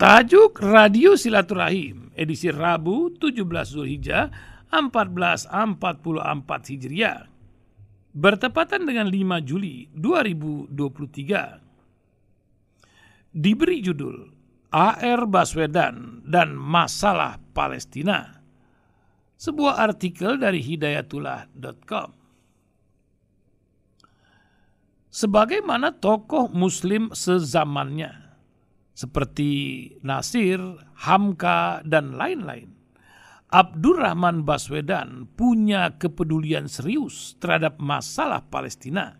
Tajuk Radio Silaturahim edisi Rabu 17 Zulhijjah 1444 Hijriah. Bertepatan dengan 5 Juli 2023 diberi judul AR Baswedan dan Masalah Palestina. Sebuah artikel dari hidayatullah.com sebagaimana tokoh muslim sezamannya seperti Nasir, Hamka, dan lain-lain Abdurrahman Baswedan punya kepedulian serius terhadap masalah Palestina.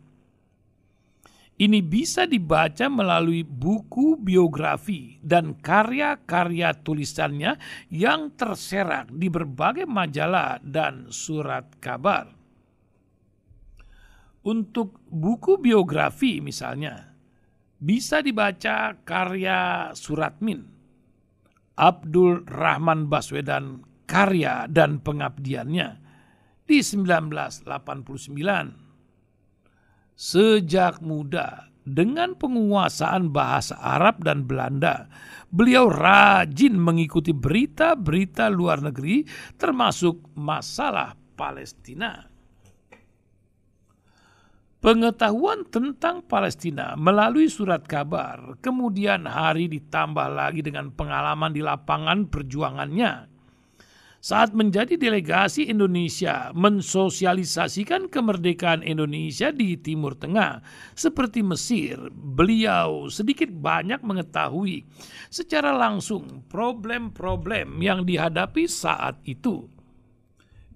Ini bisa dibaca melalui buku biografi dan karya-karya tulisannya yang terserak di berbagai majalah dan surat kabar. Untuk buku biografi misalnya, bisa dibaca karya Suratmin, Abdul Rahman Baswedan karya dan pengabdiannya di 1989. Sejak muda dengan penguasaan bahasa Arab dan Belanda, beliau rajin mengikuti berita-berita luar negeri termasuk masalah Palestina. Pengetahuan tentang Palestina melalui surat kabar, kemudian hari ditambah lagi dengan pengalaman di lapangan perjuangannya saat menjadi delegasi Indonesia mensosialisasikan kemerdekaan Indonesia di Timur Tengah seperti Mesir, beliau sedikit banyak mengetahui secara langsung problem-problem yang dihadapi saat itu.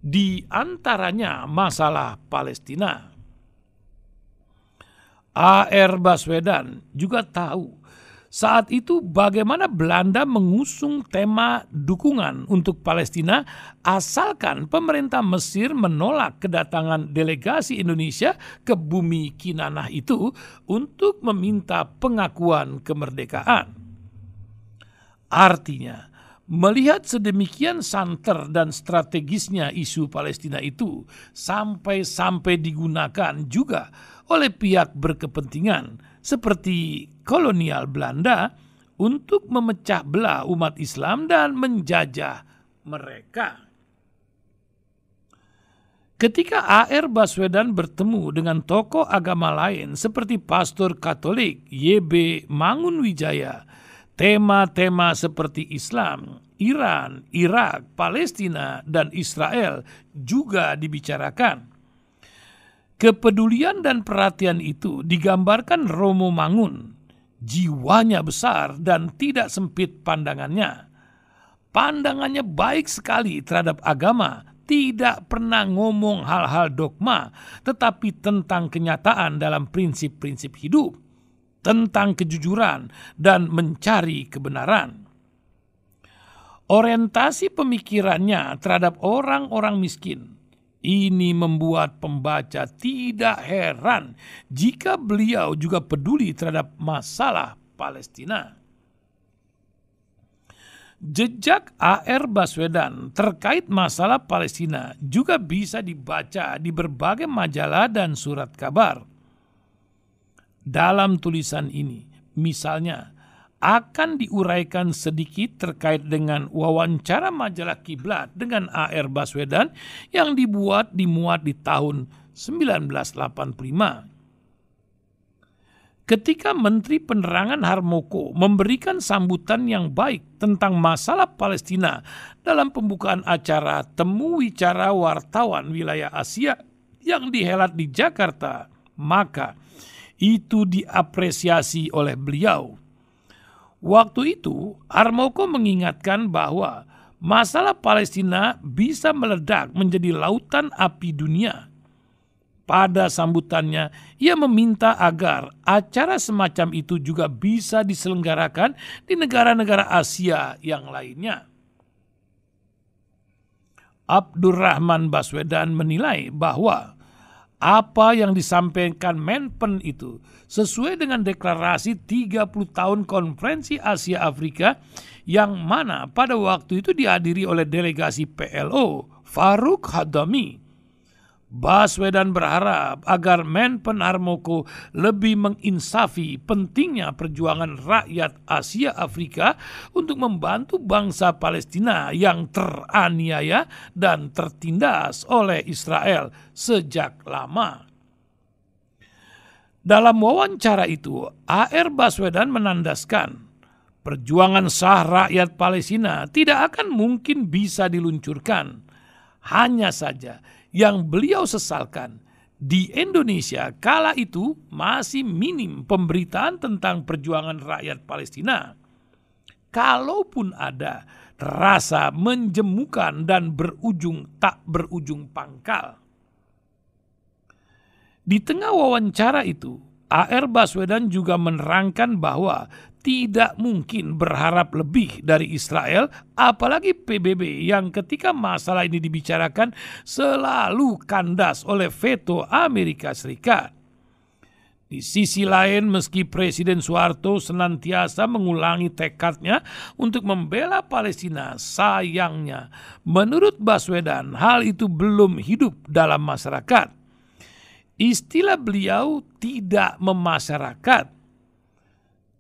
Di antaranya masalah Palestina. A.R. Baswedan juga tahu saat itu bagaimana Belanda mengusung tema dukungan untuk Palestina asalkan pemerintah Mesir menolak kedatangan delegasi Indonesia ke bumi Kinanah itu untuk meminta pengakuan kemerdekaan. Artinya, melihat sedemikian santer dan strategisnya isu Palestina itu sampai-sampai digunakan juga oleh pihak berkepentingan seperti kolonial Belanda untuk memecah belah umat Islam dan menjajah mereka. Ketika A.R. Baswedan bertemu dengan tokoh agama lain seperti pastor Katolik Y.B. Mangunwijaya, tema-tema seperti Islam, Iran, Irak, Palestina, dan Israel juga dibicarakan. Kepedulian dan perhatian itu digambarkan Romo Mangun. Jiwanya besar dan tidak sempit pandangannya. Pandangannya baik sekali terhadap agama, tidak pernah ngomong hal-hal dogma, tetapi tentang kenyataan dalam prinsip-prinsip hidup, tentang kejujuran dan mencari kebenaran. Orientasi pemikirannya terhadap orang-orang miskin, ini membuat pembaca tidak heran jika beliau juga peduli terhadap masalah Palestina. Jejak A.R. Baswedan terkait masalah Palestina juga bisa dibaca di berbagai majalah dan surat kabar. Dalam tulisan ini, misalnya, akan diuraikan sedikit terkait dengan wawancara majalah Kiblat dengan AR Baswedan yang dibuat dimuat di tahun 1985. Ketika Menteri Penerangan Harmoko memberikan sambutan yang baik tentang masalah Palestina dalam pembukaan acara Temu Wicara Wartawan Wilayah Asia yang dihelat di Jakarta, maka itu diapresiasi oleh beliau Waktu itu, Armoko mengingatkan bahwa masalah Palestina bisa meledak menjadi lautan api dunia. Pada sambutannya, ia meminta agar acara semacam itu juga bisa diselenggarakan di negara-negara Asia yang lainnya. Abdurrahman Baswedan menilai bahwa apa yang disampaikan Menpen itu sesuai dengan deklarasi 30 tahun konferensi Asia Afrika yang mana pada waktu itu dihadiri oleh delegasi PLO Faruk Hadami. Baswedan berharap agar Menpen Harmoko lebih menginsafi pentingnya perjuangan rakyat Asia Afrika untuk membantu bangsa Palestina yang teraniaya dan tertindas oleh Israel sejak lama. Dalam wawancara itu, AR Baswedan menandaskan perjuangan sah rakyat Palestina tidak akan mungkin bisa diluncurkan. Hanya saja yang beliau sesalkan di Indonesia kala itu masih minim pemberitaan tentang perjuangan rakyat Palestina. Kalaupun ada, terasa menjemukan dan berujung tak berujung pangkal. Di tengah wawancara itu, AR Baswedan juga menerangkan bahwa tidak mungkin berharap lebih dari Israel, apalagi PBB yang ketika masalah ini dibicarakan selalu kandas oleh veto Amerika Serikat. Di sisi lain, meski Presiden Soeharto senantiasa mengulangi tekadnya untuk membela Palestina, sayangnya, menurut Baswedan, hal itu belum hidup dalam masyarakat. Istilah beliau tidak memasyarakat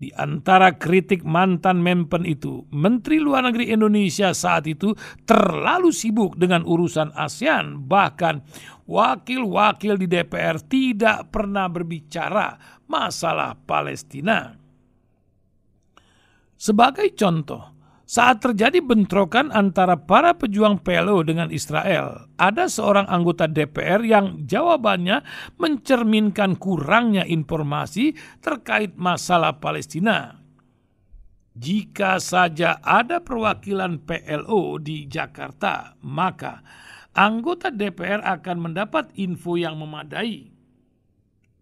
di antara kritik mantan Mempen itu, Menteri Luar Negeri Indonesia saat itu terlalu sibuk dengan urusan ASEAN, bahkan wakil-wakil di DPR tidak pernah berbicara masalah Palestina. Sebagai contoh, saat terjadi bentrokan antara para pejuang PLO dengan Israel, ada seorang anggota DPR yang jawabannya mencerminkan kurangnya informasi terkait masalah Palestina. Jika saja ada perwakilan PLO di Jakarta, maka anggota DPR akan mendapat info yang memadai.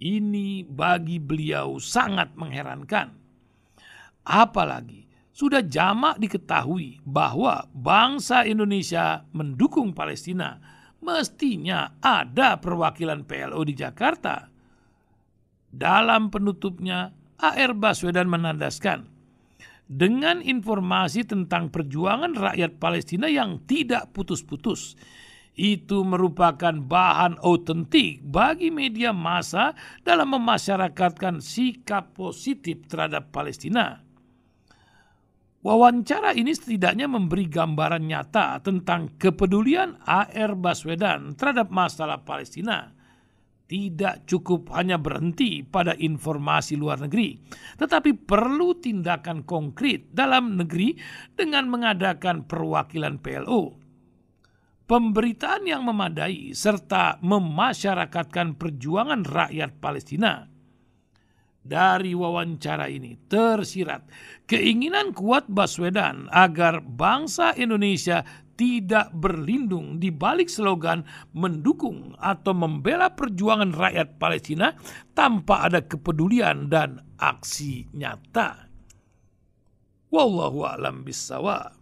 Ini bagi beliau sangat mengherankan. Apalagi sudah jamak diketahui bahwa bangsa Indonesia mendukung Palestina, mestinya ada perwakilan PLO di Jakarta. Dalam penutupnya, AR Baswedan menandaskan, dengan informasi tentang perjuangan rakyat Palestina yang tidak putus-putus, itu merupakan bahan otentik bagi media massa dalam memasyarakatkan sikap positif terhadap Palestina. Wawancara ini setidaknya memberi gambaran nyata tentang kepedulian AR Baswedan terhadap masalah Palestina. Tidak cukup hanya berhenti pada informasi luar negeri, tetapi perlu tindakan konkret dalam negeri dengan mengadakan perwakilan PLO. Pemberitaan yang memadai serta memasyarakatkan perjuangan rakyat Palestina dari wawancara ini tersirat keinginan kuat Baswedan agar bangsa Indonesia tidak berlindung di balik slogan mendukung atau membela perjuangan rakyat Palestina tanpa ada kepedulian dan aksi nyata. Wallahu a'lam bissawab.